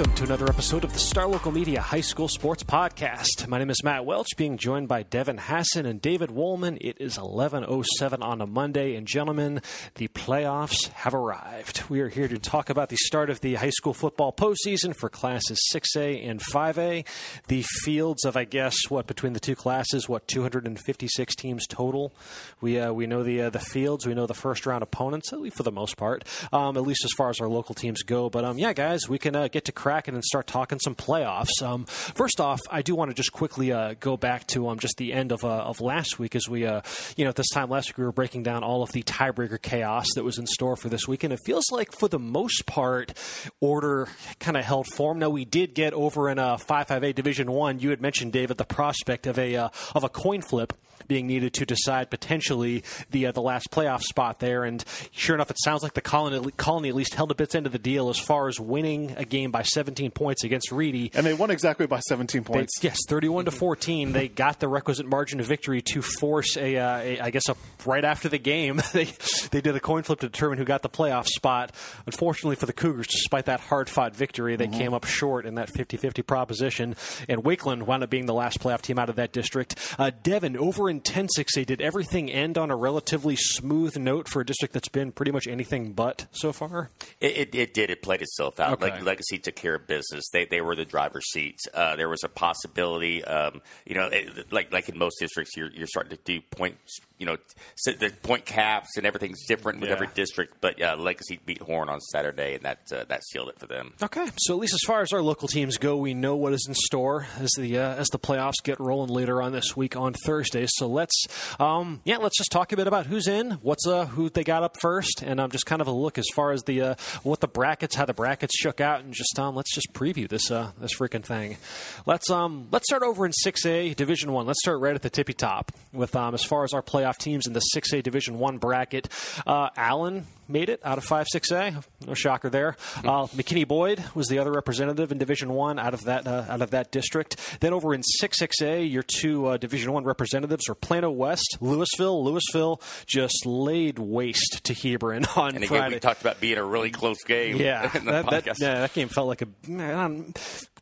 Welcome to another episode of the Star Local Media High School Sports Podcast. My name is Matt Welch, being joined by Devin Hassan and David Woolman. It is 11:07 on a Monday, and gentlemen, the playoffs have arrived. We are here to talk about the start of the high school football postseason for classes 6A and 5A. The fields of, I guess, what between the two classes, what 256 teams total. We uh, we know the uh, the fields, we know the first round opponents, at least for the most part, um, at least as far as our local teams go. But um, yeah, guys, we can uh, get to and start talking some playoffs. Um, first off, I do want to just quickly uh, go back to um, just the end of, uh, of last week as we, uh, you know, at this time last week we were breaking down all of the tiebreaker chaos that was in store for this week, and it feels like for the most part, order kind of held form. Now we did get over in a 5-5A Division One. You had mentioned David the prospect of a uh, of a coin flip being needed to decide potentially the uh, the last playoff spot there. And sure enough, it sounds like the colony, colony at least held a bit's end of the deal as far as winning a game by 17 points against Reedy. And they won exactly by 17 points. They, yes, 31 to 14. They got the requisite margin of victory to force a, uh, a I guess, a, right after the game, they they did a coin flip to determine who got the playoff spot. Unfortunately for the Cougars, despite that hard fought victory, they mm-hmm. came up short in that 50 50 proposition. And Wakeland wound up being the last playoff team out of that district. Uh, Devin, over in 10 6A, did everything end on a relatively smooth note for a district that's been pretty much anything but so far? It, it, it did. It played itself out. Okay. Like, Legacy took care of business. They, they were the driver's seat. Uh, there was a possibility, um, you know, it, like like in most districts, you're, you're starting to do points, you know, the point caps and everything's different with yeah. every district. But uh, Legacy beat Horn on Saturday, and that uh, that sealed it for them. Okay, so at least as far as our local teams go, we know what is in store as the uh, as the playoffs get rolling later on this week on Thursday. So let's um, yeah, let's just talk a bit about who's in, what's uh, who they got up first, and um, just kind of a look as far as the uh, what the brackets, how the brackets shook out, and just um, let's just preview this uh, this freaking thing. Let's um let's start over in 6A Division One. Let's start right at the tippy top with um as far as our playoff teams in the 6A Division One bracket. Uh, Allen made it out of 5 6A. No shocker there. Uh, McKinney Boyd was the other representative in Division One out of that uh, out of that district. Then over in 6 6A, your two uh, Division One representatives are Plano West, Lewisville. Lewisville just laid waste to Hebron on and Friday. Again, we talked about being a really close game. Yeah, that, that, yeah, that game felt like a man,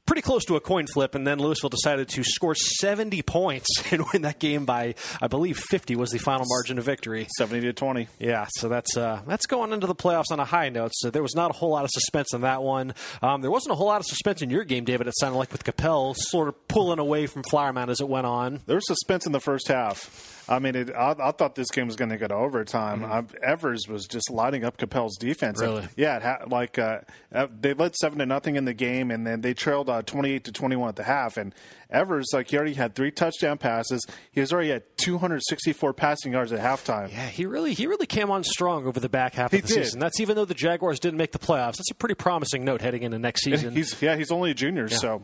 pretty close to a coin flip, and then Lewisville decided to score 70 points and win that game by, I believe, 50 was the final margin of victory. 70 to 20. Yeah, so that's uh, that's going into the playoffs on a high note. So there was not a whole lot of suspense in that one. Um, there wasn't a whole lot of suspense in your game, David. It sounded like with Coppell sort of pulling away from Flower Mound as it went on. There was suspense in the first half. I mean, it, I, I, thought this game was going to go to overtime. Mm-hmm. Evers was just lighting up Coppell's defense. Really? And, yeah, ha- like uh, uh, they led seven to nothing in the game, and then they trailed uh, twenty-eight to twenty-one at the half. And Evers, like he already had three touchdown passes. He was already at two hundred sixty-four passing yards at halftime. Yeah, he really he really came on strong over the back half he of the did. season. That's even though the Jaguars didn't make the playoffs. That's a pretty promising note heading into next season. He's yeah, he's only a junior, yeah. so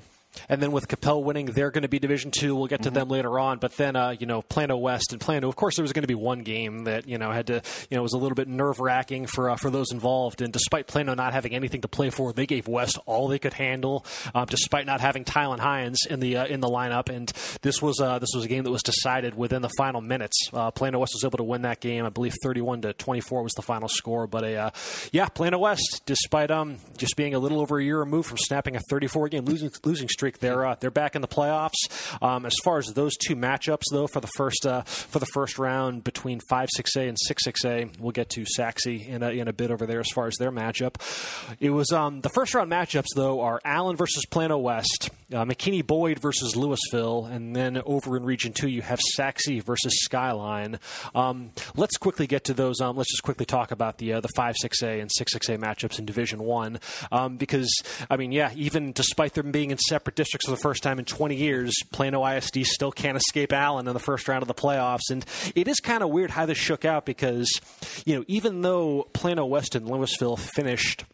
and then with Coppell winning, they're going to be Division Two. We'll get to mm-hmm. them later on. But then, uh, you know, Plano West and Plano. Of course, there was going to be one game that you know had to, you know, was a little bit nerve wracking for uh, for those involved. And despite Plano not having anything to play for, they gave West all they could handle, uh, despite not having Tylen Hines in the uh, in the lineup. And this was uh, this was a game that was decided within the final minutes. Uh, Plano West was able to win that game. I believe thirty-one to twenty-four was the final score. But a yeah, Plano West, despite um just being a little over a year removed from snapping a thirty-four game losing losing streak, they're they're back in the playoffs. Um, as far as those two matchups, though, for the first uh, for the first round between five six A and six six A, we'll get to Sachse in a, in a bit over there as far as their matchup. It was um, the first round matchups though are Allen versus Plano West, uh, McKinney Boyd versus Lewisville, and then over in Region Two you have Sachse versus Skyline. Um, let's quickly get to those. Um, let's just quickly talk about the uh, the five six A and six six A matchups in Division One, um, because I mean, yeah, even despite them being in separate districts for the first time in 20 years, Plano ISD still can't escape Allen in the first round of the playoffs, and it is kind of weird how this shook out because you know even though Plano West and Lewisville finished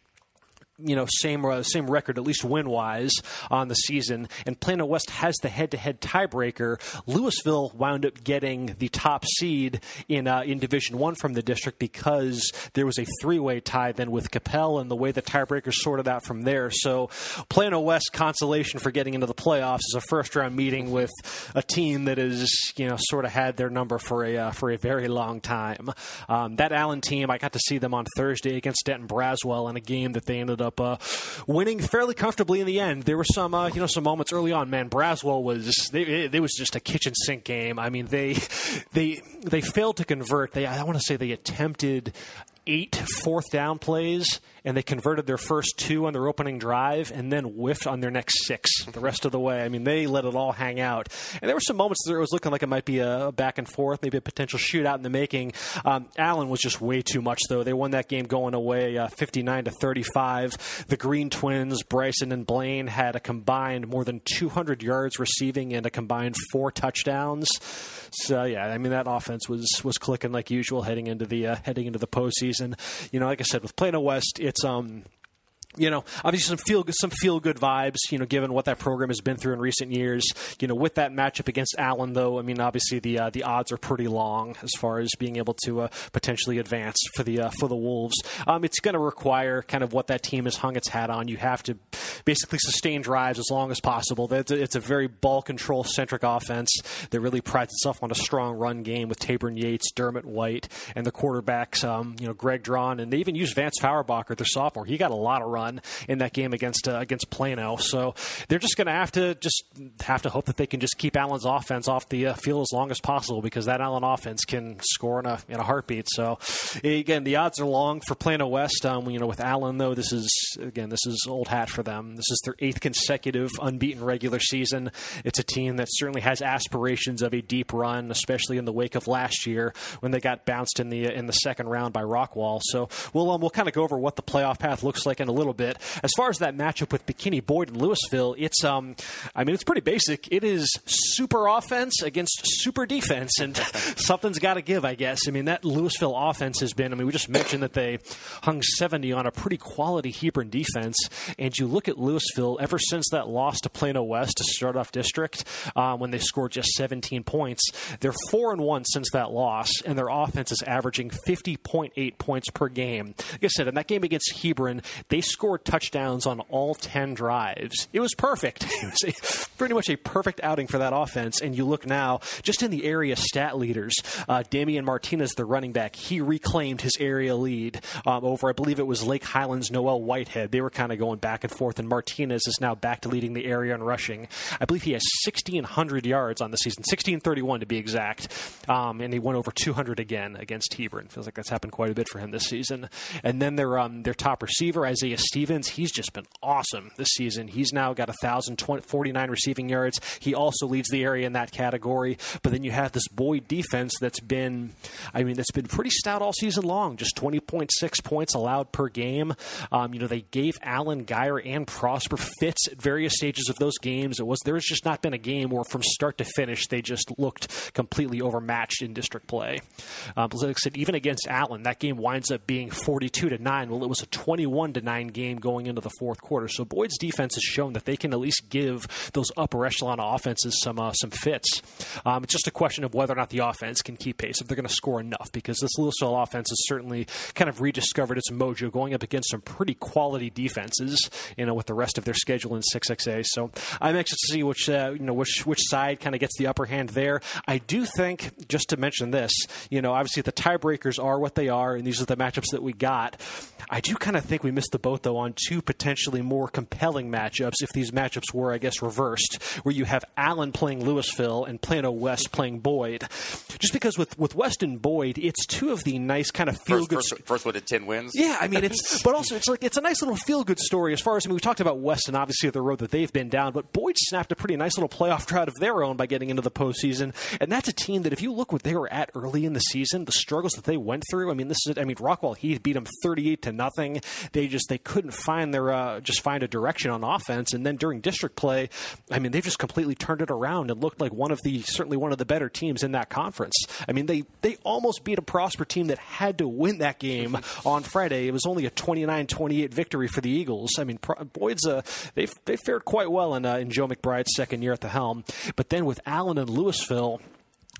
you know same uh, same record at least win wise on the season, and Plano West has the head to head tiebreaker. Lewisville wound up getting the top seed in uh, in Division One from the district because there was a three way tie then with Coppell, and the way the tiebreakers sorted out from there. So Plano West consolation for getting into the playoffs is a first round meeting with a team that is you know sort of had their number for a uh, for a very long time. Um, that Allen team, I got to see them on Thursday against Denton Braswell in a game that they ended up up uh, winning fairly comfortably in the end. There were some, uh, you know, some moments early on. Man, Braswell was they, it, was just a kitchen sink game. I mean, they they they failed to convert. They I want to say they attempted eight fourth down plays and they converted their first two on their opening drive and then whiffed on their next six the rest of the way. I mean, they let it all hang out. And there were some moments where it was looking like it might be a back and forth, maybe a potential shootout in the making. Um, Allen was just way too much, though. They won that game going away uh, 59 to 35. The Green Twins, Bryson and Blaine, had a combined more than 200 yards receiving and a combined four touchdowns. So yeah, I mean that offense was was clicking like usual heading into the uh, heading into the postseason. You know, like I said, with Plano West, it's um you know, obviously some feel some feel good vibes. You know, given what that program has been through in recent years. You know, with that matchup against Allen, though, I mean, obviously the uh, the odds are pretty long as far as being able to uh, potentially advance for the uh, for the Wolves. Um, it's going to require kind of what that team has hung its hat on. You have to basically sustain drives as long as possible. It's a very ball control centric offense that really prides itself on a strong run game with Tabor Yates, Dermot White, and the quarterbacks. Um, you know, Greg Drawn, and they even used Vance Fauerbacher, their sophomore. He got a lot of run run in that game against uh, against Plano. So they're just going to have to just have to hope that they can just keep Allen's offense off the uh, field as long as possible because that Allen offense can score in a in a heartbeat. So again, the odds are long for Plano West. Um, you know, with Allen though, this is again this is old hat for them. This is their eighth consecutive unbeaten regular season. It's a team that certainly has aspirations of a deep run, especially in the wake of last year when they got bounced in the in the second round by Rockwall. So we'll um, we'll kind of go over what the playoff path looks like in a little bit. As far as that matchup with McKinney Boyd and Lewisville, it's um, I mean, it's pretty basic. It is super offense against super defense, and something's got to give, I guess. I mean, that Lewisville offense has been. I mean, we just mentioned that they hung 70 on a pretty quality Hebron defense, and you look at Lewisville ever since that loss to Plano West to start off district um, when they scored just 17 points. They're four and one since that loss, and their offense is averaging 50.8 points per game. Like I said, in that game against Hebron, they scored touchdowns on all 10 drives. It was perfect. It was a, pretty much a perfect outing for that offense. And you look now, just in the area stat leaders, uh, Damien Martinez, the running back, he reclaimed his area lead um, over, I believe it was Lake Highlands Noel Whitehead. They were kind of going back and forth, and Martinez is now back to leading the area in rushing. I believe he has 1,600 yards on the season, 1,631 to be exact. Um, and he went over 200 again against Hebron. Feels like that's happened quite a bit for him this season. And then their, um, their top receiver, Isaiah Stevens, he's just been awesome this season. He's now got 1,049 receiving yards. He also leads the area in that category. But then you have this Boyd defense that's been, I mean, that's been pretty stout all season long. Just 20.6 points allowed per game. Um, you know, they gave Allen, Guyer, and Prosper fits at various stages of those games. It was there's just not been a game where from start to finish they just looked completely overmatched in district play. Um, like I said, even against Allen, that game winds up being 42 to nine. Well, it was a 21 to nine game going going into the fourth quarter. So Boyd's defense has shown that they can at least give those upper echelon offenses some uh, some fits. Um, it's just a question of whether or not the offense can keep pace if they're going to score enough because this Lewisville offense has certainly kind of rediscovered its mojo going up against some pretty quality defenses. You know, with the rest of their schedule in 6XA. So I'm anxious to see which uh, you know which which side kind of gets the upper hand there. I do think just to mention this, you know, obviously the tiebreakers are what they are, and these are the matchups that we got. I do kind of think we missed the boat though though, on two potentially more compelling matchups if these matchups were, I guess, reversed, where you have Allen playing Lewisville and Plano West playing Boyd. Just because with, with West and Boyd, it's two of the nice kind of feel good. First, first, first one to 10 wins. Yeah, I mean, it's, but also it's like, it's a nice little feel good story as far as, I mean, we talked about West and obviously the road that they've been down, but Boyd snapped a pretty nice little playoff drought of their own by getting into the postseason. And that's a team that if you look what they were at early in the season, the struggles that they went through, I mean, this is, I mean, Rockwall Heath beat them 38 to nothing. They just, they couldn't find their, uh, just find a direction on offense. And then during district play, I mean, they've just completely turned it around and looked like one of the, certainly one of the better teams in that conference. I mean, they, they almost beat a Prosper team that had to win that game on Friday. It was only a 29 28 victory for the Eagles. I mean, Boyd's, uh, they they fared quite well in, uh, in Joe McBride's second year at the helm. But then with Allen and Lewisville,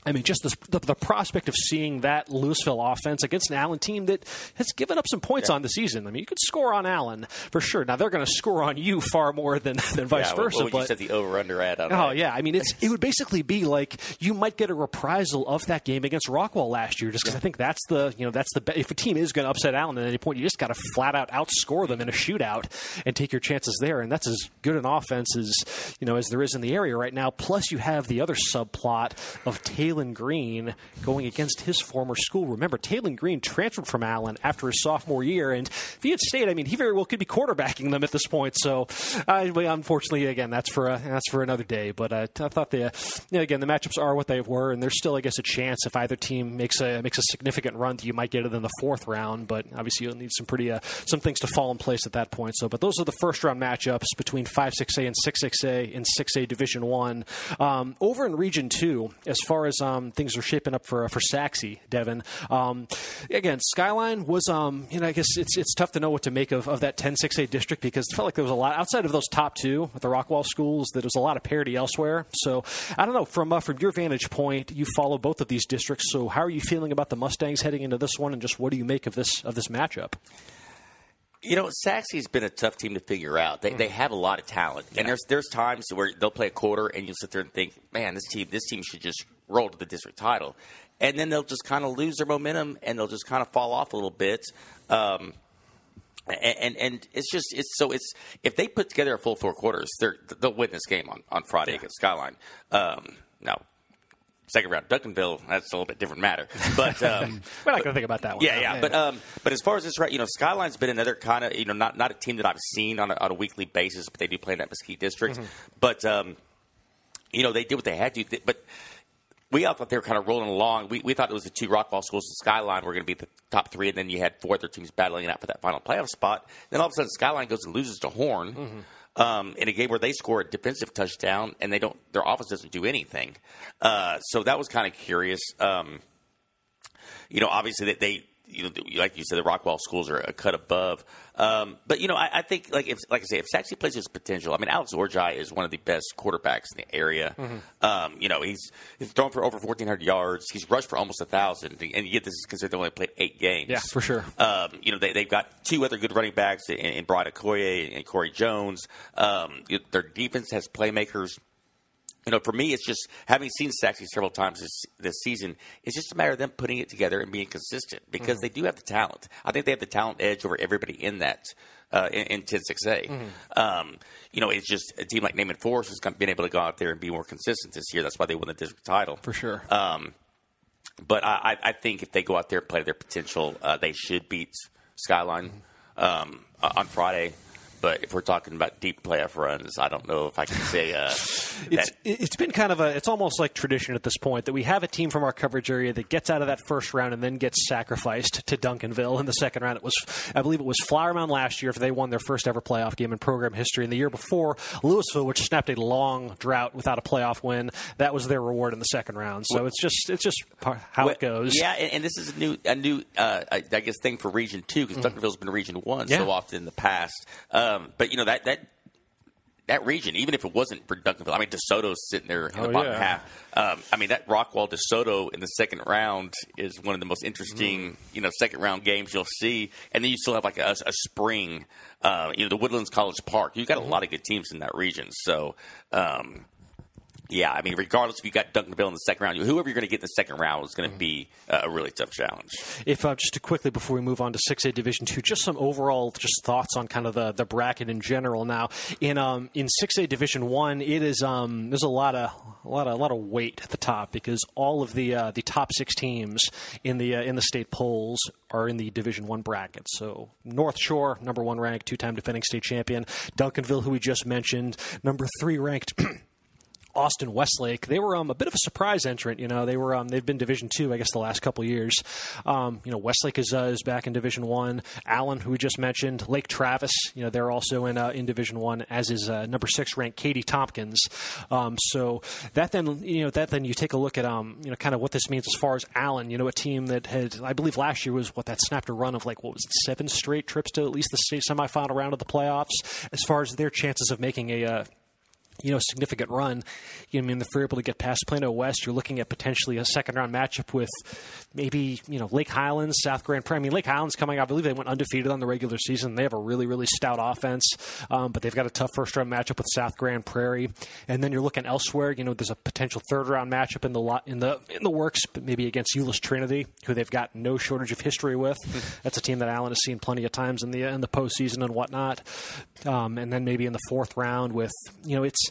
I mean, just the, the, the, prospect of seeing that Lewisville offense against an Allen team that has given up some points yeah. on the season. I mean, you could score on Allen for sure. Now they're going to score on you far more than, than vice yeah, versa. What would but, you set the over under at? oh that? yeah, I mean, it's it would basically be like you might get a reprisal of that game against Rockwall last year, just because yeah. I think that's the you know that's the if a team is going to upset Allen at any point, you just got to flat out outscore them in a shootout and take your chances there, and that's as good an offense as you know as there is in the area right now. Plus, you have the other subplot of Taylen Green going against his former school. Remember, Taylen Green transferred from Allen after his sophomore year, and if he had stayed, I mean, he very well could be quarterbacking them at this point. So, uh, unfortunately, again, that's for that's for another day. But uh, I thought the you know, again the matchups are what they were, and there's still, I guess, a chance if either team makes a makes a significant run you might get it in the fourth round. But obviously, you'll need some pretty uh, some things to fall in place at that point. So, but those are the first round matchups between five six A and six six A in six A Division One. Um, over in Region Two, as far as um, things are shaping up for for Sachse, Devin. Um, again, Skyline was, um, you know, I guess it's it's tough to know what to make of, of that 10-6A district because it felt like there was a lot outside of those top two at the Rockwall schools. That there was a lot of parity elsewhere. So I don't know from uh, from your vantage point, you follow both of these districts. So how are you feeling about the Mustangs heading into this one, and just what do you make of this of this matchup? You know, Sachse's been a tough team to figure out. They, mm. they have a lot of talent, yeah. and there's there's times where they'll play a quarter, and you'll sit there and think, man, this team this team should just roll to the district title, and then they'll just kind of lose their momentum, and they'll just kind of fall off a little bit. Um, and, and, and it's just it's so it's if they put together a full four quarters, they will win this game on, on Friday yeah. against Skyline. Um, now second round Duncanville, that's a little bit different matter. But um, we're not going to think about that one. Yeah, yeah. yeah. But um, but as far as this right, you know, Skyline's been another kind of you know not not a team that I've seen on a, on a weekly basis, but they do play in that Mesquite district. Mm-hmm. But um, you know, they did what they had to. But we all thought they were kind of rolling along. We, we thought it was the two Rockwall schools and Skyline were going to be the top three, and then you had four other teams battling it out for that final playoff spot. Then all of a sudden, Skyline goes and loses to Horn. Mm-hmm um, in a game where they score a defensive touchdown and they don't, their offense doesn't do anything. Uh, so that was kind of curious. Um, you know, obviously that they, you know, like you said, the Rockwall schools are a cut above. Um, but you know, I, I, think like if like I say, if Sachse plays his potential, I mean, Alex Orji is one of the best quarterbacks in the area. Mm-hmm. Um, you know, he's he's thrown for over fourteen hundred yards. He's rushed for almost a thousand, and yet this is considered they only played eight games. Yeah, for sure. Um, you know, they they've got two other good running backs in, in Brian Okoye and Corey Jones. Um, their defense has playmakers you know, for me, it's just having seen Sachse several times this, this season. It's just a matter of them putting it together and being consistent because mm-hmm. they do have the talent. I think they have the talent edge over everybody in that uh, in, in 10-6A. Mm-hmm. Um, you know, it's just a team like Naaman Forest has been able to go out there and be more consistent this year. That's why they won the district title for sure. Um, but I, I, think if they go out there and play their potential, uh, they should beat Skyline mm-hmm. um, on Friday. But if we're talking about deep playoff runs, I don't know if I can say uh, it's, it's been kind of a it's almost like tradition at this point that we have a team from our coverage area that gets out of that first round and then gets sacrificed to Duncanville in the second round. It was I believe it was Flower Mound last year if they won their first ever playoff game in program history. And the year before, Lewisville, which snapped a long drought without a playoff win, that was their reward in the second round. So well, it's just it's just how well, it goes. Yeah, and, and, this is a new a new uh, I guess thing for Region Two because mm. Duncanville's been Region One yeah. so often in the past. Um, but you know that that that region, even if it wasn't for Duncanville, I mean DeSoto's sitting there in oh, the bottom yeah. half. Um, I mean that Rockwall DeSoto in the second round is one of the most interesting, mm. you know, second round games you'll see. And then you still have like a, a spring, uh, you know, the Woodlands College Park. You've got a mm-hmm. lot of good teams in that region. So. Um, Yeah, I mean, regardless if you got Duncanville in the second round, whoever you're going to get in the second round is going to be uh, a really tough challenge. If uh, just to quickly before we move on to six A Division two, just some overall just thoughts on kind of the, the bracket in general. Now in um, in six A Division one, it is um, there's a lot of a lot of a lot of weight at the top because all of the uh, the top six teams in the uh, in the state polls are in the Division One bracket. So North Shore, number one ranked, two time defending state champion. Duncanville, who we just mentioned, number three ranked. Austin Westlake. They were um, a bit of a surprise entrant. You know, they were um, they've been Division Two, I guess, the last couple years. Um, you know, Westlake is uh, is back in Division One. Allen, who we just mentioned, Lake Travis. You know, they're also in uh, in Division One, as is uh, number six ranked Katy Tompkins. Um, so that then you know that then you take a look at um you know kind of what this means as far as Allen. You know, a team that had I believe last year was what that snapped a run of like what was it seven straight trips to at least the state semifinal round of the playoffs. As far as their chances of making a uh, you know, significant run. You know, I mean, if they're able to get past Plano West, you're looking at potentially a second round matchup with maybe you know Lake Highlands, South Grand Prairie. I mean, Lake Highlands coming out. I believe they went undefeated on the regular season. They have a really really stout offense, um, but they've got a tough first round matchup with South Grand Prairie. And then you're looking elsewhere. You know, there's a potential third round matchup in the lot in the in the works, but maybe against Euless Trinity, who they've got no shortage of history with. That's a team that Allen has seen plenty of times in the in the postseason and whatnot. Um, and then maybe in the fourth round with you know it's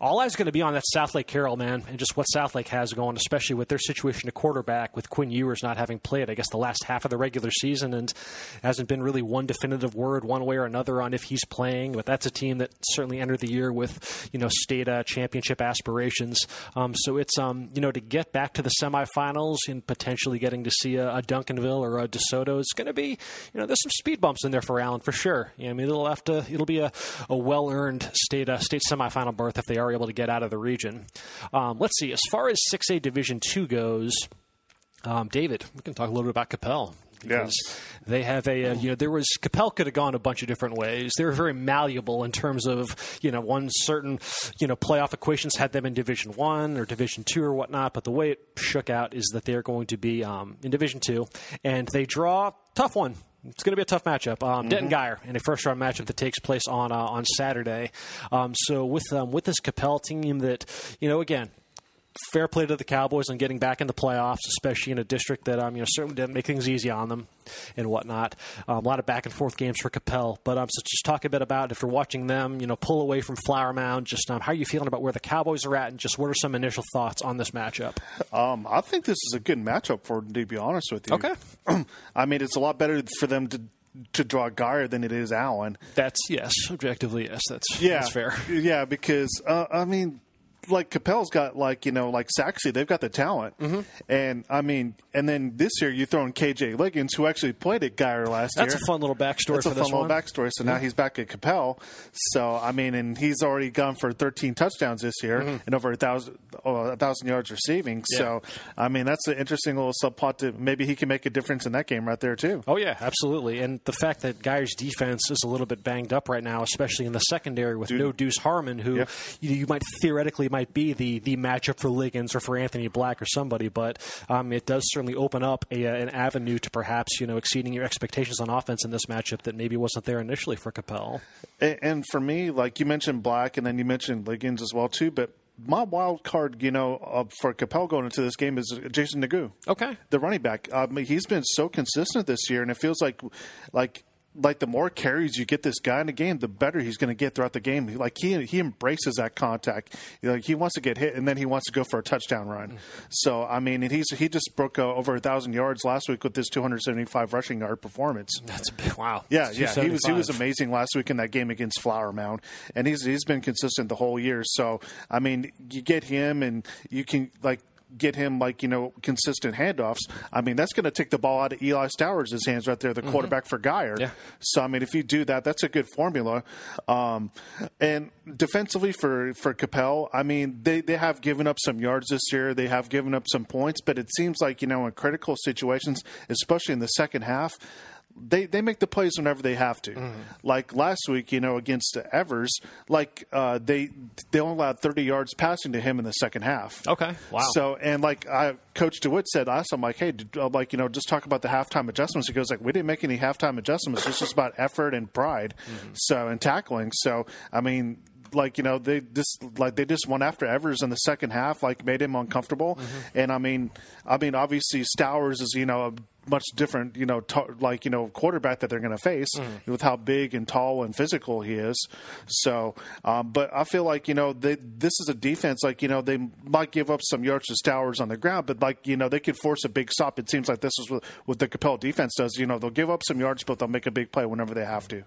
all eyes going to be on that Southlake Carroll man and just what Southlake has going, especially with their situation at quarterback, with Quinn Ewers not having played, I guess, the last half of the regular season, and hasn't been really one definitive word one way or another on if he's playing. But that's a team that certainly entered the year with you know state uh, championship aspirations. Um, so it's um, you know to get back to the semifinals and potentially getting to see a, a Duncanville or a DeSoto is going to be you know there's some speed bumps in there for Allen for sure. Yeah, I mean it'll have to it'll be a, a well earned state uh, state semifinal berth if they are able to get out of the region. Um, let's see. As far as 6A Division Two goes, um, David, we can talk a little bit about Coppell. Because Yes. they have a, uh, you know, there was Coppell could have gone a bunch of different ways. They were very malleable in terms of, you know, one certain, you know, playoff equations had them in Division One or Division Two or whatnot. But the way it shook out is that they're going to be um, in Division Two, and they draw tough one. It's going to be a tough matchup. Um, Denton Guyer in a first round matchup that takes place on uh, on Saturday. Um, so with um, with this Coppell team that you know again fair play to the Cowboys on getting back in the playoffs, especially in a district that um, you know certainly didn't make things easy on them and whatnot. Um, a lot of back and forth games for Coppell, but um, so just talk a bit about if you're watching them, you know, pull away from Flower Mound. Just um, how are you feeling about where the Cowboys are at, and just what are some initial thoughts on this matchup? Um, I think this is a good matchup for them, to be honest with you. Okay. I mean, it's a lot better for them to to draw Guyer than it is Allen. That's yes, objectively yes, that's Yeah, that's fair. Yeah, because uh, I mean, like Coppell's got like you know like Sachse, they've got the talent, Mm-hmm. and I mean, and then this year you throw in KJ Liggins, who actually played at Guyer last That's year. That's a fun little backstory That's for a fun little one. backstory. So now he's back at Coppell. So I mean, and he's already gone for 13 touchdowns this year and over a thousand oh, a thousand yards receiving. So I mean, that's an interesting little subplot. To maybe he can make a difference in that game right there too. Oh yeah, absolutely. And the fact that Guyer's defense is a little bit banged up right now, especially in the secondary with no Deuce Harmon, who Yeah. you, you might theoretically might be the the matchup for Liggins or for Anthony Black or somebody, but um, it does certainly open up a, uh, an avenue to perhaps you know exceeding your expectations on offense in this matchup that maybe wasn't there initially for Coppell. And, and for me, like you mentioned Black, and then you mentioned Liggins as well too. But my wild card, you know, uh, for Coppell going into this game is Jason Nagu. Okay. the running back. I mean, he's been so consistent this year, and it feels like, like, like the more carries you get this guy in the game, the better he's going to get throughout the game. Like he he embraces that contact. Like he wants to get hit, and then he wants to go for a touchdown run. So I mean, and he's he just broke uh, over a thousand yards last week with this 275 rushing yard performance. That's a big, wow. Yeah, yeah, he was he was amazing last week in that game against Flower Mound, and he's he's been consistent the whole year. So I mean, you get him, and you can like get him like you know consistent handoffs. I mean, that's going to take the ball out of Eli Stowers' hands right there, the quarterback for Guyer. Yeah. So I mean, if you do that, that's a good formula. Um, and defensively for for Coppell, I mean, they they have given up some yards this year. They have given up some points, but it seems like you know in critical situations, especially in the second half. They they make the plays whenever they have to. Like last week, you know, against the Evers, like uh, they they only allowed thirty yards passing to him in the second half. Okay. Wow. So and like I, Coach DeWitt said, I asked him like, hey, did, like you know, just talk about the halftime adjustments. He goes like, we didn't make any halftime adjustments. It's just about effort and pride. So and tackling. So I mean, like you know they just like they just went after Evers in the second half, like made him uncomfortable. Mm-hmm. And I mean, I mean, obviously Stowers is you know a much different, you know, t- like you know, quarterback that they're going to face mm. with how big and tall and physical he is. So, um, but I feel like you know, they, this is a defense. Like you know, they might give up some yards to Stowers on the ground, but like you know, they could force a big stop. It seems like this is what, what the Coppell defense does. You know, they'll give up some yards, but they'll make a big play whenever they have to.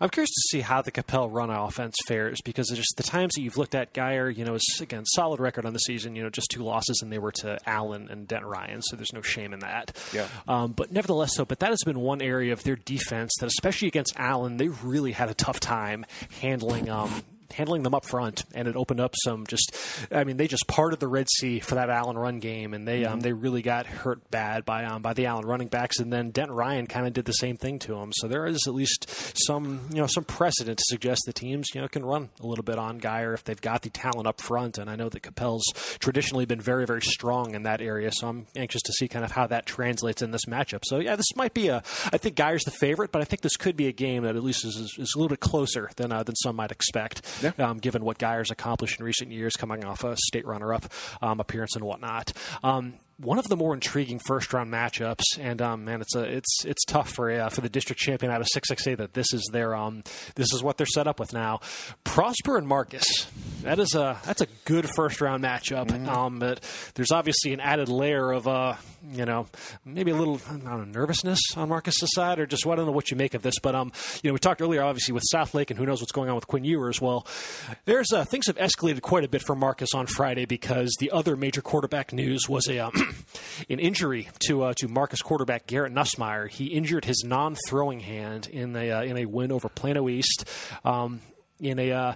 I'm curious to see how the Coppell run offense fares because just the times that you've looked at Guyer, you know, is again solid record on the season. You know, just two losses, and they were to Allen and Denton Ryan, so there's no shame in that. Yeah. Um, but nevertheless, so but that has been one area of their defense that, especially against Allen, they really had a tough time handling. Um, handling them up front, and it opened up some just. I mean, they just parted the Red Sea for that Allen run game, and they um, mm-hmm. um, they really got hurt bad by um, by the Allen running backs, and then Denton Ryan kind of did the same thing to him. So there is at least some you know some precedent to suggest the teams you know can run a little bit on Guyer if they've got the talent up front, and I know that Coppell's traditionally been very very strong in that area, so I'm anxious to see kind of how that translates in this matchup. So yeah, this might be a. I think Guyer's the favorite, but I think this could be a game that at least is, is a little bit closer than uh, than some might expect yeah. um, given what Guyer's accomplished in recent years, coming off a state runner-up um, appearance and whatnot. Um, one of the more intriguing first round matchups, and um, man, it's a it's it's tough for uh, for the district champion out of six six A that this is their um this is what they're set up with now. Prosper and Marcus, that is a that's a good first round matchup. Mm-hmm. Um, but there's obviously an added layer of uh you know maybe a little know, nervousness on Marcus's side, or just well, I don't know what you make of this, but um you know we talked earlier obviously with Southlake and who knows what's going on with Quinn Ewers. Well, there's uh, things have escalated quite a bit for Marcus on Friday because the other major quarterback news was a um, an injury to uh, to Marcus quarterback Garrett Nussmeier. He injured his non-throwing hand in a uh, in a win over Plano East. Um, in a uh,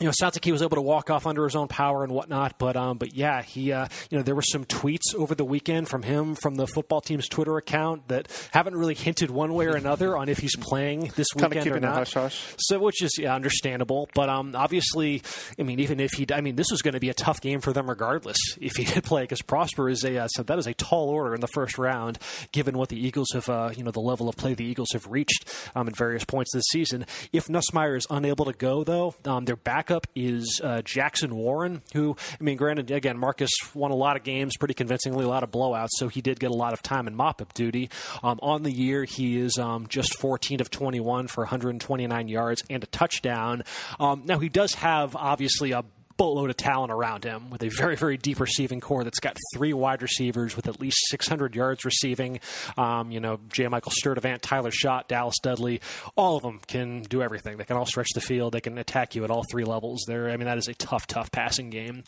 you know, sounds like he was able to walk off under his own power and whatnot. But um, but yeah, he uh, you know there were some tweets over the weekend from him from the football team's Twitter account that haven't really hinted one way or another on if he's playing this weekend kind of or not. Hush hush. So which is yeah, understandable. But um, obviously, I mean, even if he, I mean, this was going to be a tough game for them regardless if he did play because Prosper is a uh, so that is a tall order in the first round given what the Eagles have uh, you know the level of play the Eagles have reached um, at various points this season. If Nussmeier is unable to go though, um, their backup is uh, Jackson Warren, who, I mean, granted, again, Marcus won a lot of games pretty convincingly, a lot of blowouts, so he did get a lot of time in mop up duty. Um, on the year, he is um, just 14 of 21 for 129 yards and a touchdown. Um, now, he does have, obviously, a boatload of talent around him with a very, very deep receiving core that's got three wide receivers with at least 600 yards receiving. Um, you know, J. Michael Sturdivant, Tyler Schott, Dallas Dudley, all of them can do everything. They can all stretch the field. They can attack you at all three levels. There, I mean, that is a tough, tough passing game.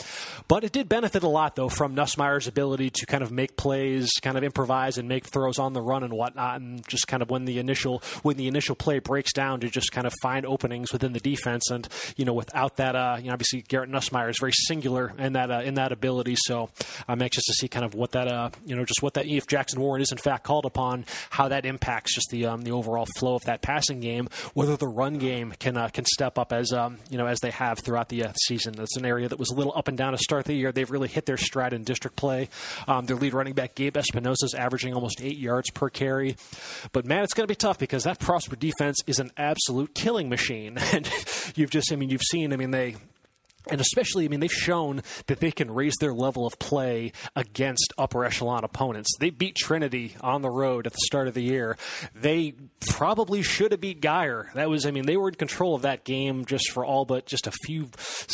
But it did benefit a lot, though, from Nussmeier's ability to kind of make plays, kind of improvise and make throws on the run and whatnot, and just kind of when the initial when the initial play breaks down to just kind of find openings within the defense. And you know, without that, uh, you know, obviously Garrett Nuss Nussmeier is very singular in that uh, in that ability. So I'm anxious to see kind of what that uh, you know just what that if Jackson Warren is in fact called upon, how that impacts just the um, the overall flow of that passing game. Whether the run game can uh, can step up as um, you know as they have throughout the uh, season. That's an area that was a little up and down to start the year. They've really hit their stride in district play. Um, their lead running back Gabe Espinosa is averaging almost eight yards per carry. But man, it's going to be tough because that Prosper defense is an absolute killing machine, and you've just I mean you've seen I mean they and especially, I mean, they've shown that they can raise their level of play against upper echelon opponents. They beat Trinity on the road at the start of the year. They probably should have beat Guyer. That was, I mean, they were in control of that game just for all but just a few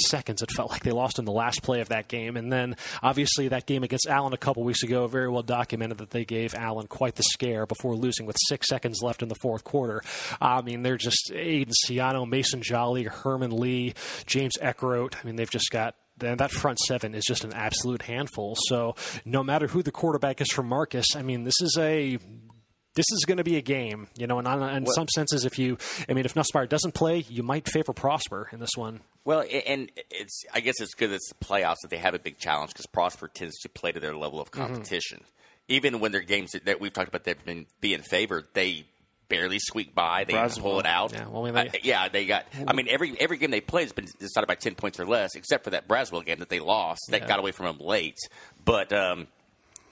seconds. It felt like they lost in the last play of that game. And then, obviously, that game against Allen a couple weeks ago, very well documented that they gave Allen quite the scare before losing with six seconds left in the fourth quarter. I mean, they're just Aiden Ciano, Mason Jolly, Herman Lee, James Eckroat. I mean, they've just got that front seven is just an absolute handful. So no matter who the quarterback is for Marcus, I mean, this is a this is going to be a game, you know. And in some senses, if you, I mean, if Nussmeier doesn't play, you might favor Prosper in this one. Well, and it's I guess it's good that it's the playoffs that they have a big challenge because Prosper tends to play to their level of mm-hmm. competition. Mm-hmm. Even when their games that we've talked about, they've been being favored. They barely squeak by. They Braswell. pull it out. Yeah, well, I mean, they, uh, yeah, they got. I mean, every every game they played has been decided by ten points or less, except for that Braswell game that they lost. That yeah. got away from them late. But um,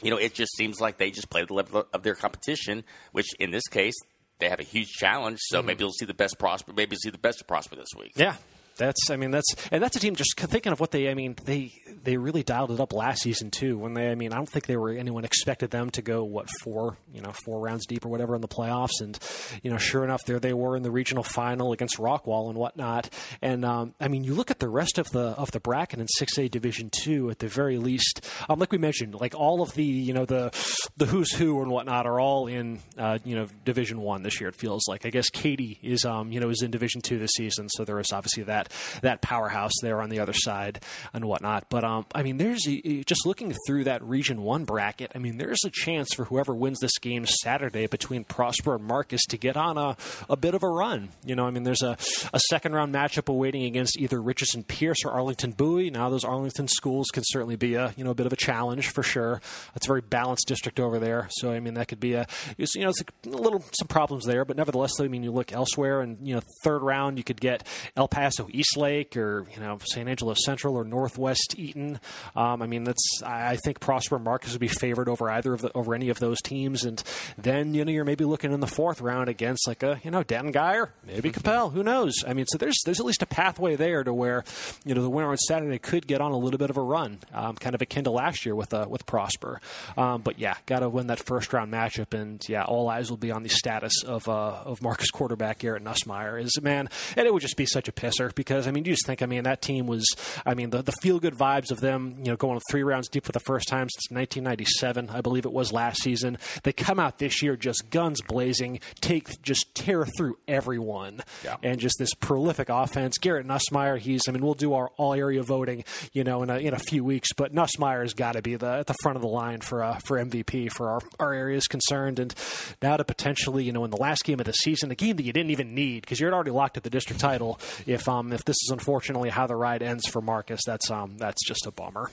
you know, it just seems like they just play the level of their competition, which in this case they have a huge challenge. So mm-hmm. maybe you'll see the best prosper. Maybe you'll see the best prosper this week. Yeah, that's I mean that's and that's a team just thinking of what they I mean they they really dialed it up last season too when they I mean I don't think they were anyone expected them to go what four you know four rounds deep or whatever in the playoffs. And you know sure enough there they were in the regional final against Rockwall and whatnot. And um, I mean you look at the rest of the of the bracket in 6A Division two at the very least um, like we mentioned like all of the you know the the who's who and whatnot are all in uh, you know Division one this year it feels like. I guess Katy is um you know is in Division two this season so there is obviously that that powerhouse there on the other side and whatnot. But um, I mean, there's just looking through that Region One bracket. I mean, there's a chance for whoever wins this game Saturday between Prosper and Marcus to get on a, a bit of a run. You know, I mean, there's a, a second round matchup awaiting against either Richardson Pierce or Arlington Bowie. Now, those Arlington schools can certainly be a you know a bit of a challenge for sure. It's a very balanced district over there, so I mean that could be a you know it's a little some problems there, but nevertheless, I mean you look elsewhere and you know third round you could get El Paso Eastlake or you know San Angelo Central or Northwest Eaton. Um, I mean, that's I think Prosper Marcus would be favored over either of the over any of those teams, and then you know you're maybe looking in the fourth round against like a you know Dan Guyer, maybe mm-hmm. Who knows? I mean, so there's there's at least a pathway there to where you know the winner on Saturday could get on a little bit of a run, um, kind of akin to last year with uh, with Prosper. Um, but yeah, got to win that first round matchup, and yeah, all eyes will be on the status of uh, of Marcus quarterback Garrett Nussmeier. Is man, and it would just be such a pisser because I mean, you just think, I mean, that team was, I mean, the, the feel good vibes of them, you know, going three rounds deep for the first time since 1997, I believe it was last season. They come out this year just guns blazing, take, just tear through everyone. Yeah. And just this prolific offense. Garrett Nussmeier, he's, I mean, we'll do our all area voting, you know, in a, in a few weeks, but Nussmeier's got to be the, at the front of the line for, uh, for MVP for our, our area is concerned. And now to potentially, you know, in the last game of the season, a game that you didn't even need because you're already locked at the district title if, um, if this is unfortunately how the ride ends for Marcus. That's um, that's just a bummer.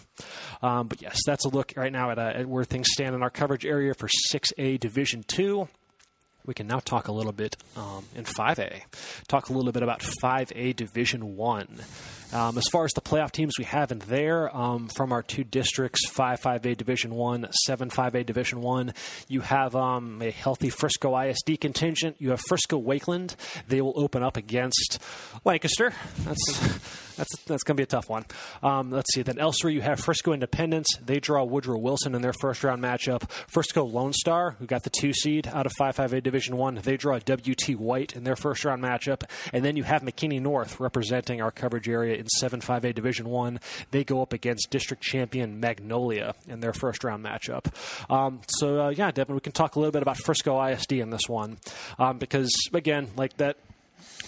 Um, but yes, that's a look right now at, uh, at where things stand in our coverage area for 6A Division Two we can now talk a little bit um, in 5A. Talk a little bit about 5A Division 1. Um, as far as the playoff teams we have in there, um, from our two districts, 5 5A Division 1, 7 5A Division 1, you have um, a healthy Frisco ISD contingent. You have Frisco Wakeland. They will open up against Lancaster. That's. That's that's going to be a tough one. Um, let's see. Then elsewhere, you have Frisco Independence. They draw Woodrow Wilson in their first round matchup. Frisco Lone Star, who got the two seed out of 5-5A Division One, they draw WT White in their first round matchup. And then you have McKinney North representing our coverage area in 7-5A Division One. They go up against district champion Magnolia in their first round matchup. Um, so uh, yeah, Devin, we can talk a little bit about Frisco ISD in this one um, because again, like that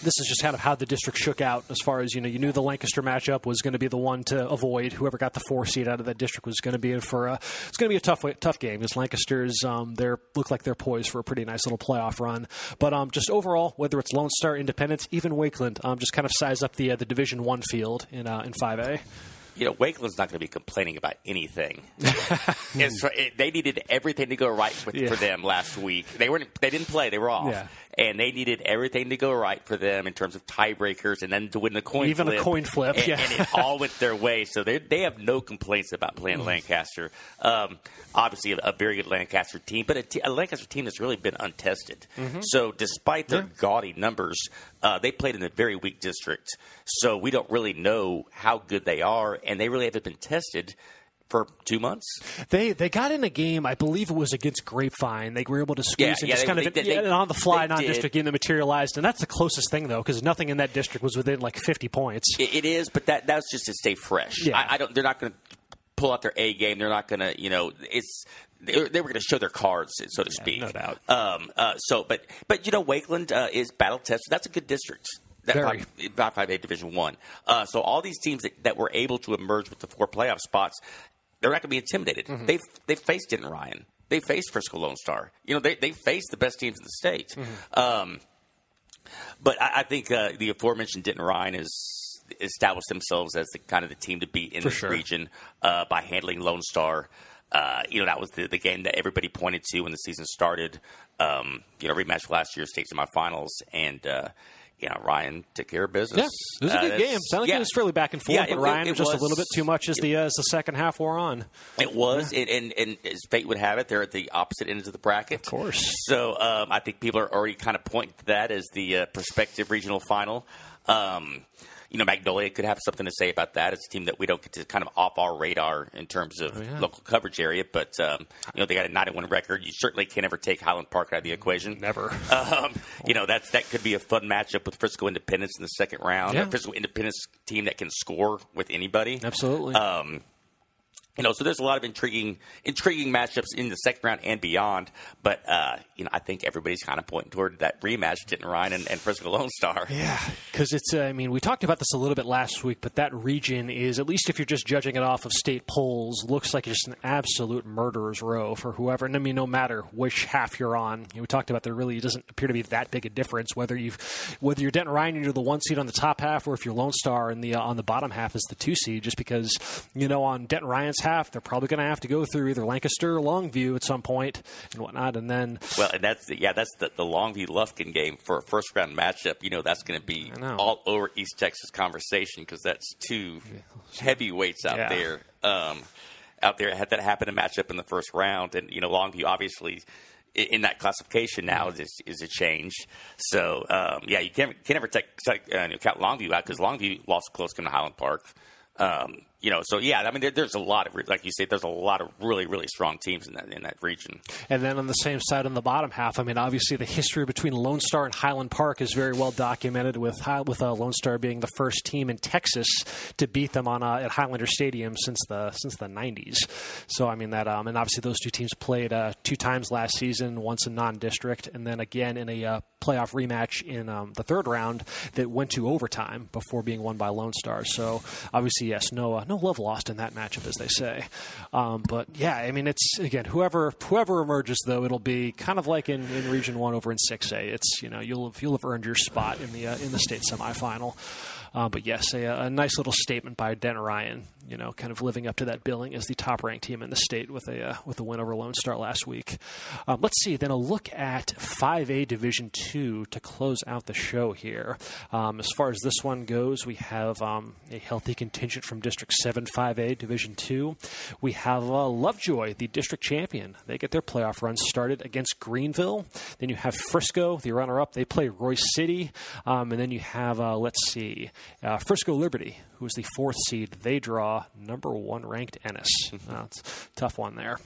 this is just kind of how the district shook out as far as you know you knew the lancaster matchup was going to be the one to avoid whoever got the four seed out of that district was going to be in for a it's going to be a tough tough game because lancaster's um, they look like they're poised for a pretty nice little playoff run but um, just overall whether it's lone star independence even wakeland um, just kind of size up the uh, the division one field in uh, in 5a you know, Wakeland's not going to be complaining about anything. it, they needed everything to go right with, yeah. for them last week. They weren't. They didn't play. They were off. Yeah and they needed everything to go right for them in terms of tiebreakers and then to win the coin even flip. a coin flip and, yeah. and it all went their way so they they have no complaints about playing mm. Lancaster um, obviously a, a, very good Lancaster team but a, t- a Lancaster team that's really been untested mm-hmm. so despite their yeah. gaudy numbers uh, they played in a very weak district so we don't really know how good they are and they really haven't been tested for two months. They they got in a game, I believe it was against Grapevine. They were able to squeeze yeah, and yeah, just they, kind they, of they, on the fly non-district game that materialized, and that's the closest thing though, because nothing in that district was within like 50 points. it, it is, but that that's just to stay fresh. Yeah. I, I don't. They're not going to pull out their A game. They're not going to, you know, it's they, were going to show their cards, so to speak. Yeah, no doubt. Um, uh, so, but but you know, Wakeland uh, is battle tested. That's a good district. That Very. Five, five A Division One. Uh, so all these teams that, that were able to emerge with the four playoff spots they're not going to be intimidated. Mm-hmm. They've they've faced Denton Ryan. They faced Frisco Lone Star. You know, they they faced the best teams in the state. Mm-hmm. Um, but I, I think uh, the aforementioned Denton Ryan has established themselves as the kind of the team to beat in For this sure. region uh, by handling Lone Star. Uh, you know, that was the, the game that everybody pointed to when the season started. Um, you know, rematch last year's state semifinals, and uh, you know, Ryan took care of business. Yeah, it was a good uh, game. Sounded like yeah. it was fairly back and forth, yeah, but it, Ryan it, was just was, a little bit too much as the uh, as the second half wore on. It was, yeah. and, and, and, as fate would have it, they're at the opposite ends of the bracket. Of course. So um, I think people are already kind of pointing to that as the uh, prospective regional final. Um, you know, Magnolia could have something to say about that. It's a team that we don't get to kind of off our radar in terms of oh, yeah. local coverage area, but um, you know they got a 9-1 record. You certainly can't ever take Highland Park out of the equation. Never. Um, you know that's that could be a fun matchup with Frisco Independence in the second round. Yeah. A Frisco Independence team that can score with anybody. Absolutely. Um, you know, so there's a lot of intriguing, intriguing matchups in the second round and beyond. But uh, you know, I think everybody's kind of pointing toward that rematch, Denton Ryan and, and Frisco Lone Star. Yeah, because it's. Uh, I mean, we talked about this a little bit last week, but that region is, at least if you're just judging it off of state polls, looks like just an absolute murderer's row for whoever. And I mean, no matter which half you're on, you know, we talked about there really doesn't appear to be that big a difference whether you've, whether you're Denton Ryan and you're the one seed on the top half, or if you're Lone Star and the uh, on the bottom half is the two seed, just because you know on Denton Ryan's half they're probably going to have to go through either Lancaster or Longview at some point and whatnot, and then well, and that's yeah, that's the, the Longview Lufkin game for a first round matchup. You know, that's going to be all over East Texas conversation because that's two heavyweights out yeah. there. Um, out there had that happen to match up in the first round, and you know, Longview obviously in that classification now is, is a change. So um, yeah, you can't can never take, take uh, count Longview out because Longview lost close to Highland Park. Um, you know, so yeah, I mean, there, there's a lot of, like you say, there's a lot of really, really strong teams in that in that region. And then on the same side, on the bottom half, I mean, obviously the history between Lone Star and Highland Park is very well documented, with with uh, Lone Star being the first team in Texas to beat them on uh, at Highlander Stadium since the since the 90s. So I mean that, um, and obviously those two teams played uh, two times last season, once in non-district, and then again in a uh, playoff rematch in um, the third round that went to overtime before being won by Lone Star. So obviously, yes, no uh, no love lost in that matchup, as they say. Um, but yeah, I mean, it's again whoever whoever emerges though, it'll be kind of like in, in Region One over in Six A. It's you know you'll have, you'll have earned your spot in the uh, in the state semifinal. Uh, but yes, a, a, nice little statement by Denton Ryan. You know, kind of living up to that billing as the top ranked team in the state with a uh, with a win over Lone Star last week. Um, let's see. Then a look at 5A Division Two to close out the show here. Um, as far as this one goes, we have um, a healthy contingent from District Seven 5A Division Two. We have uh, Lovejoy, the district champion. They get their playoff run started against Greenville. Then you have Frisco, the runner up. They play Royse City, um, and then you have uh, let's see. Uh, Frisco Liberty, who is the fourth seed, they draw number one ranked Ennis. That's a tough one there.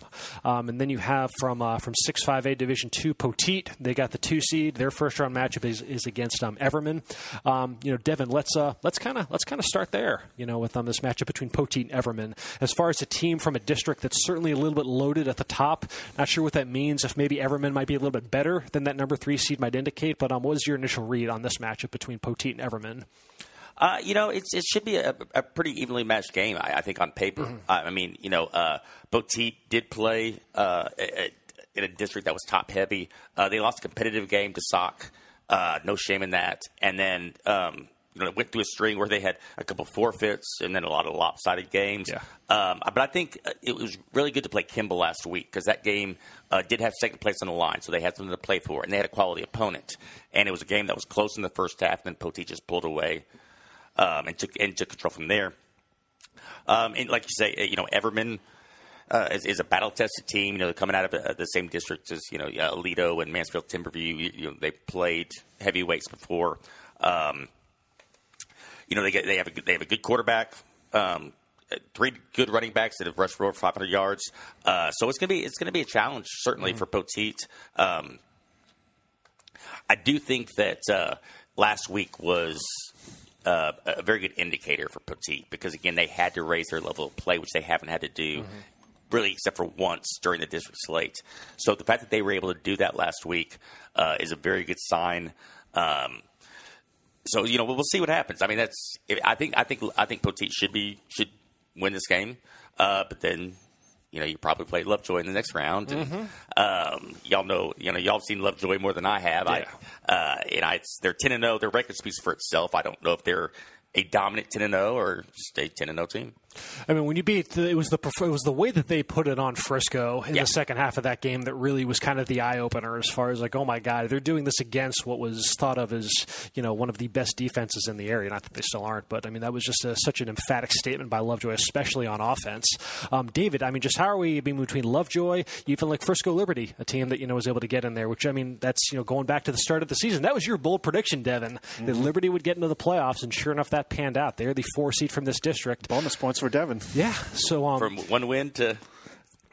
Um, and then you have from uh, from six five A Division two Poteet. They got the two seed. Their first round matchup is, is against um, Everman. Um, you know, Devin, let's uh, let's kind of let's kind of start there. You know, with um, this matchup between Poteet and Everman. As far as a team from a district that's certainly a little bit loaded at the top. Not sure what that means. If maybe Everman might be a little bit better than that number three seed might indicate. But um, what is your initial read on this matchup between Poteet and Everman? Uh, you know, it should be a, a, pretty evenly matched game, I, I think, on paper. Mm-hmm. I mean, you know, uh, did play uh, in a district that was top heavy. Uh, they lost a competitive game to Sauk. Uh, no shame in that. And then, um, you know, it went through a string where they had a couple forfeits and then a lot of lopsided games. Yeah. Um, but I think uh, it was really good to play Kimball last week because that game uh, did have second place on the line, so they had something to play for, and they had a quality opponent. And it was a game that was close in the first half, and then Poteet just pulled away um, and took and took control from there. Um, and like you say, you know, Everman uh, is, is, a battle tested team. You know, they're coming out of uh, the same district as you know Aledo and Mansfield Timberview. You, you know, they played heavyweights before. Um, you know, they get they have a they have a good quarterback. Um, three good running backs that have rushed for over 500 yards. Uh, so it's gonna be it's gonna be a challenge certainly mm-hmm. for Poteet. Um, I do think that uh, last week was uh, a very good indicator for Poteet because again they had to raise their level of play, which they haven't had to do. Mm-hmm. Really, except for once during the district slate. So the fact that they were able to do that last week uh, is a very good sign. Um, so you know we'll see what happens. I mean, that's I think I think I think Poteet should be should win this game, uh, but then you know, you probably play Lovejoy in the next round. And, mm-hmm. um, y'all know, you know, y'all have seen Lovejoy more than I have. Yeah. I, uh, and I, they're ten and zero. Oh. Their record speaks for itself. I don't know if they're a dominant ten and zero oh or just a ten and zero oh team. I mean, when you beat, the, it was the it was the way that they put it on Frisco in Yeah. the second half of that game that really was kind of the eye opener as far as like, oh my god, they're doing this against what was thought of as you know one of the best defenses in the area. Not that they still aren't, but I mean that was just a, such an emphatic statement by Lovejoy, especially on offense. Um, David, I mean, just how are we? being between Lovejoy, even like Frisco Liberty, a team that you know was able to get in there, which I mean, that's you know going back to the start of the season. That was your bold prediction, Devin, that Liberty would get into the playoffs, and sure enough, that panned out. They're the four seed from this district. Bonus points for Devin. Yeah. So um, From one win to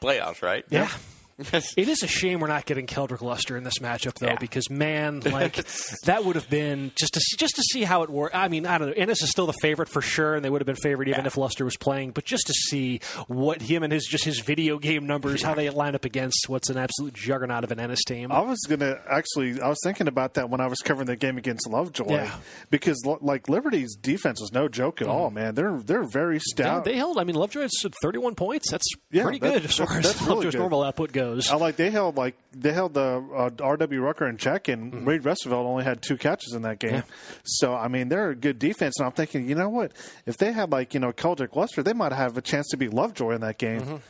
playoffs, right? yeah. It is a shame we're not getting Keldrick Luster in this matchup, though, Yeah. because man, like that would have been just to see, just to see how it worked. I mean, I don't know. Ennis is still the favorite for sure, and they would have been favored even Yeah. if Luster was playing. But just to see what him and his just his video game numbers, how they line up against what's an absolute juggernaut of an Ennis team. I was gonna actually. I was thinking about that when I was covering the game against Lovejoy, Yeah. because like Liberty's defense was no joke at mm. all, man. They're they're very stout. they held. I mean, Lovejoy had 31 points. That's Yeah, pretty that- good as that- far as that's really Lovejoy's normal output goes. I like they held like they held the uh, R.W. Rucker in check, and Reed Westerveld only had two catches in that game. Yeah. So I mean, they're a good defense, and I'm thinking, you know what? If they had like you know Keldrick Luster, they might have a chance to be Lovejoy in that game.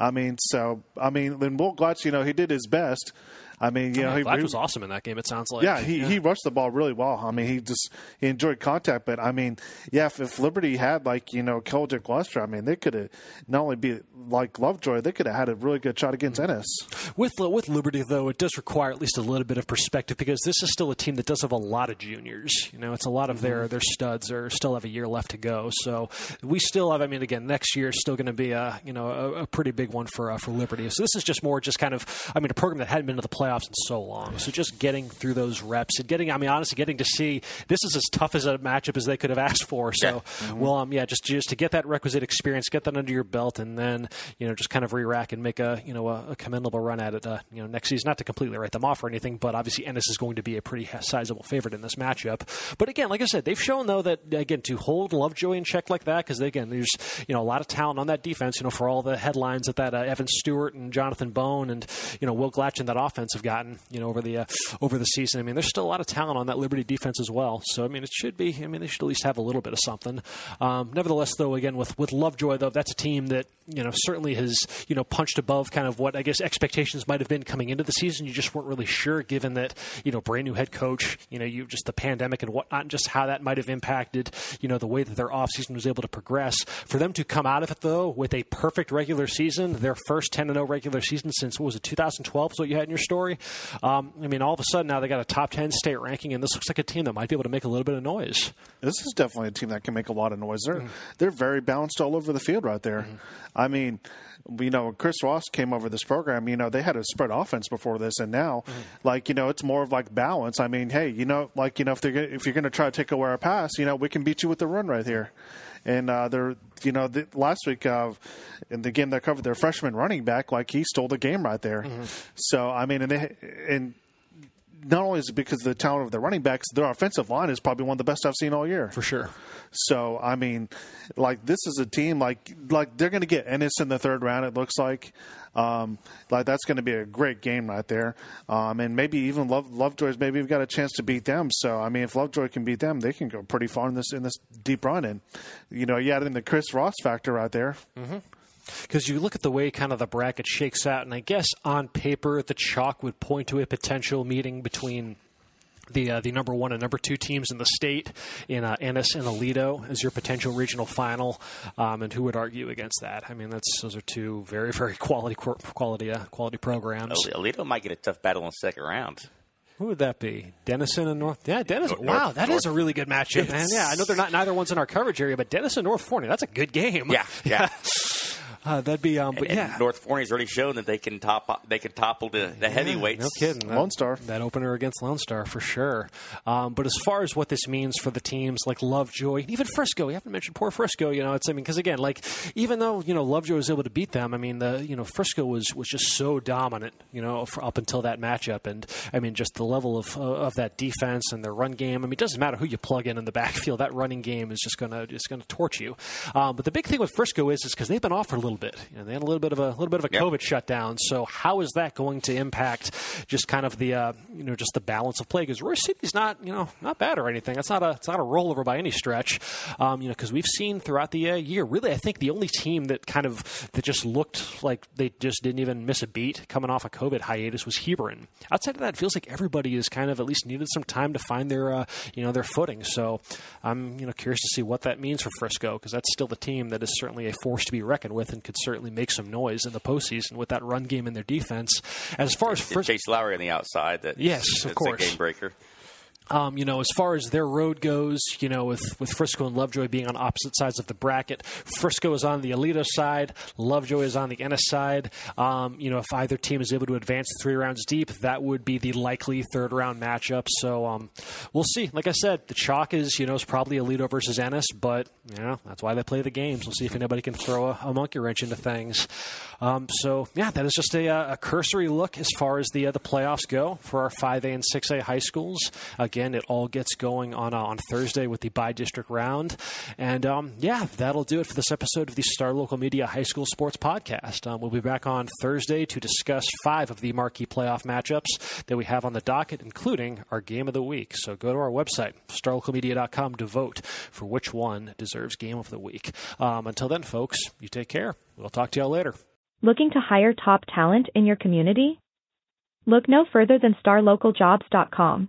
I mean, so I mean, then Will Glutz, you know, he did his best. I mean, you know, he, Vlad was awesome in that game. It sounds like. yeah, he, he rushed the ball really well. I mean, he just he enjoyed contact, but I mean, yeah, if, if Liberty had like you know Keldrick Luster, I mean, they could have not only be like Lovejoy, they could have had a really good shot against mm-hmm. Ennis. With uh, with Liberty, though, it does require at least a little bit of perspective because this is still a team that does have a lot of juniors. You know, it's a lot of their mm-hmm. their studs are still have a year left to go. So we still have. I mean, again, next year is still going to be a you know a, a pretty big one for uh, for Liberty. So this is just more just kind of I mean a program that hadn't been to the playoffs in so long. So just getting through those reps and getting I mean honestly getting to see this is as tough as a matchup as they could have asked for. So well um yeah just just to get that requisite experience, get that under your belt, and then you know just kind of re-rack and make a you know a, a commendable run at it uh, you know next season. Not to completely write them off or anything, but obviously Ennis is going to be a pretty sizable favorite in this matchup. But again, like I said, they've shown though that again to hold Lovejoy in check like that because again there's you know a lot of talent on that defense. You know for all the headlines that that uh, Evan Stewart and Jonathan Bone and you know Will Glatch in that offense have gotten you know over the uh, over the season. I mean there's still a lot of talent on that Liberty defense as well. So I mean it should be. I mean they should at least have a little bit of something. Um, nevertheless, though, again with with Lovejoy though that's a team that you know certainly has you know punched above kind of what I guess expectations might have been coming into the season. You just weren't really sure, given that you know brand new head coach, you know you just the pandemic and whatnot, and just how that might have impacted you know the way that their offseason was able to progress. For them to come out of it though with a perfect regular season, their first ten and zero regular season since what was it 2012 is what you had in your story. Um, I mean, all of a sudden now they got a top ten state ranking, and this looks like a team that might be able to make a little bit of noise. This is definitely a team that can make a lot of noise. They're mm. they're very balanced all over the field right there. Mm-hmm. I mean, you know, Chris Ross came over this program, you know, they had a spread offense before this, and now, mm-hmm. like, you know, it's more of like balance. I mean, hey, you know, like, you know, if they're gonna, if you're going to try to take away our pass, you know, we can beat you with the run right here. And uh, they're, you know, the, last week uh, in the game that covered their freshman running back, like he stole the game right there. So I mean, and they and not only is it because of the talent of the running backs, their offensive line is probably one of the best I've seen all year. For sure. So I mean, like this is a team like like they're going to get Ennis in the third round. It looks like, um, like that's going to be a great game right there. Um, and maybe even Love, Lovejoy's maybe we've got a chance to beat them. So I mean, if Lovejoy can beat them, they can go pretty far in this in this deep run. And you know, you add in the Chris Ross factor right there. Because you look at the way kind of the bracket shakes out, and I guess on paper the chalk would point to a potential meeting between the uh, the number one and number two teams in the state in uh, Ennis and Aledo as your potential regional final, um, and who would argue against that? I mean, that's those are two very very quality quality uh, quality programs. Aledo might get a tough battle in the second round. Who would that be? Denison and North. Yeah, Denison. North- wow, that is North- a really good matchup, man. Yeah, I know they're not neither one's in our coverage area, but Denison North Forney. That's a good game. Yeah, yeah. uh, that'd be. Um, but and yeah, North Forney's already shown that they can top they can topple the, the heavyweights. No kidding. Lone Star. That opener against Lone Star for sure. Um, but as far as what this means for the teams like Lovejoy, even Frisco, we haven't mentioned poor Frisco. You know, it's I mean, because again, like even though you know Lovejoy was able to beat them, I mean, the you know Frisco was was just so dominant. You know, for, up until that matchup, and I mean, just the level of uh, of that defense and their run game. I mean, it doesn't matter who you plug in in the backfield. That running game is just gonna just gonna torch you. Um, but the big thing with Frisco is is because they've been off for a little bit. You know, they had a little bit of a little bit of a yep. COVID shutdown. So how is that going to impact just kind of the uh, you know just the balance of play? Because Royse City's not you know not bad or anything. That's not a it's not a rollover by any stretch. Um, you know because we've seen throughout the uh, year, really, I think the only team that kind of that just looked like they just didn't even miss a beat coming off a COVID hiatus was Hebron. Outside of that, it feels like everybody has kind of at least needed some time to find their uh, you know their footing. So I'm you know curious to see what that means for Frisco because that's still the team that is certainly a force to be reckoned with could certainly make some noise in the postseason with that run game in their defense. As far as Frisco, Chase Lowry on the outside, that yes, of course, a game breaker. Um, you know, as far as their road goes, you know, with, with Frisco and Lovejoy being on opposite sides of the bracket, Frisco is on the Aledo side, Lovejoy is on the Ennis side. Um, you know, if either team is able to advance three rounds deep, that would be the likely third round matchup. So um, we'll see. Like I said, the chalk is, you know, is probably Aledo versus Ennis, but, you know, that's why they play the games. We'll see if anybody can throw a, a monkey wrench into things. Um, so, yeah, that is just a, a, cursory look as far as the, uh, the playoffs go for our 5A and 6A high schools. Again, Again, it all gets going on uh, on Thursday with the bi-district round, and um, yeah, that'll do it for this episode of the Star Local Media High School Sports Podcast. Um, we'll be back on Thursday to discuss five of the marquee playoff matchups that we have on the docket, including our game of the week. So go to our website starlocalmedia.com to vote for which one deserves game of the week. Um, until then, folks, you take care. We'll talk to y'all later. Looking to hire top talent in your community? Look no further than starlocaljobs.com.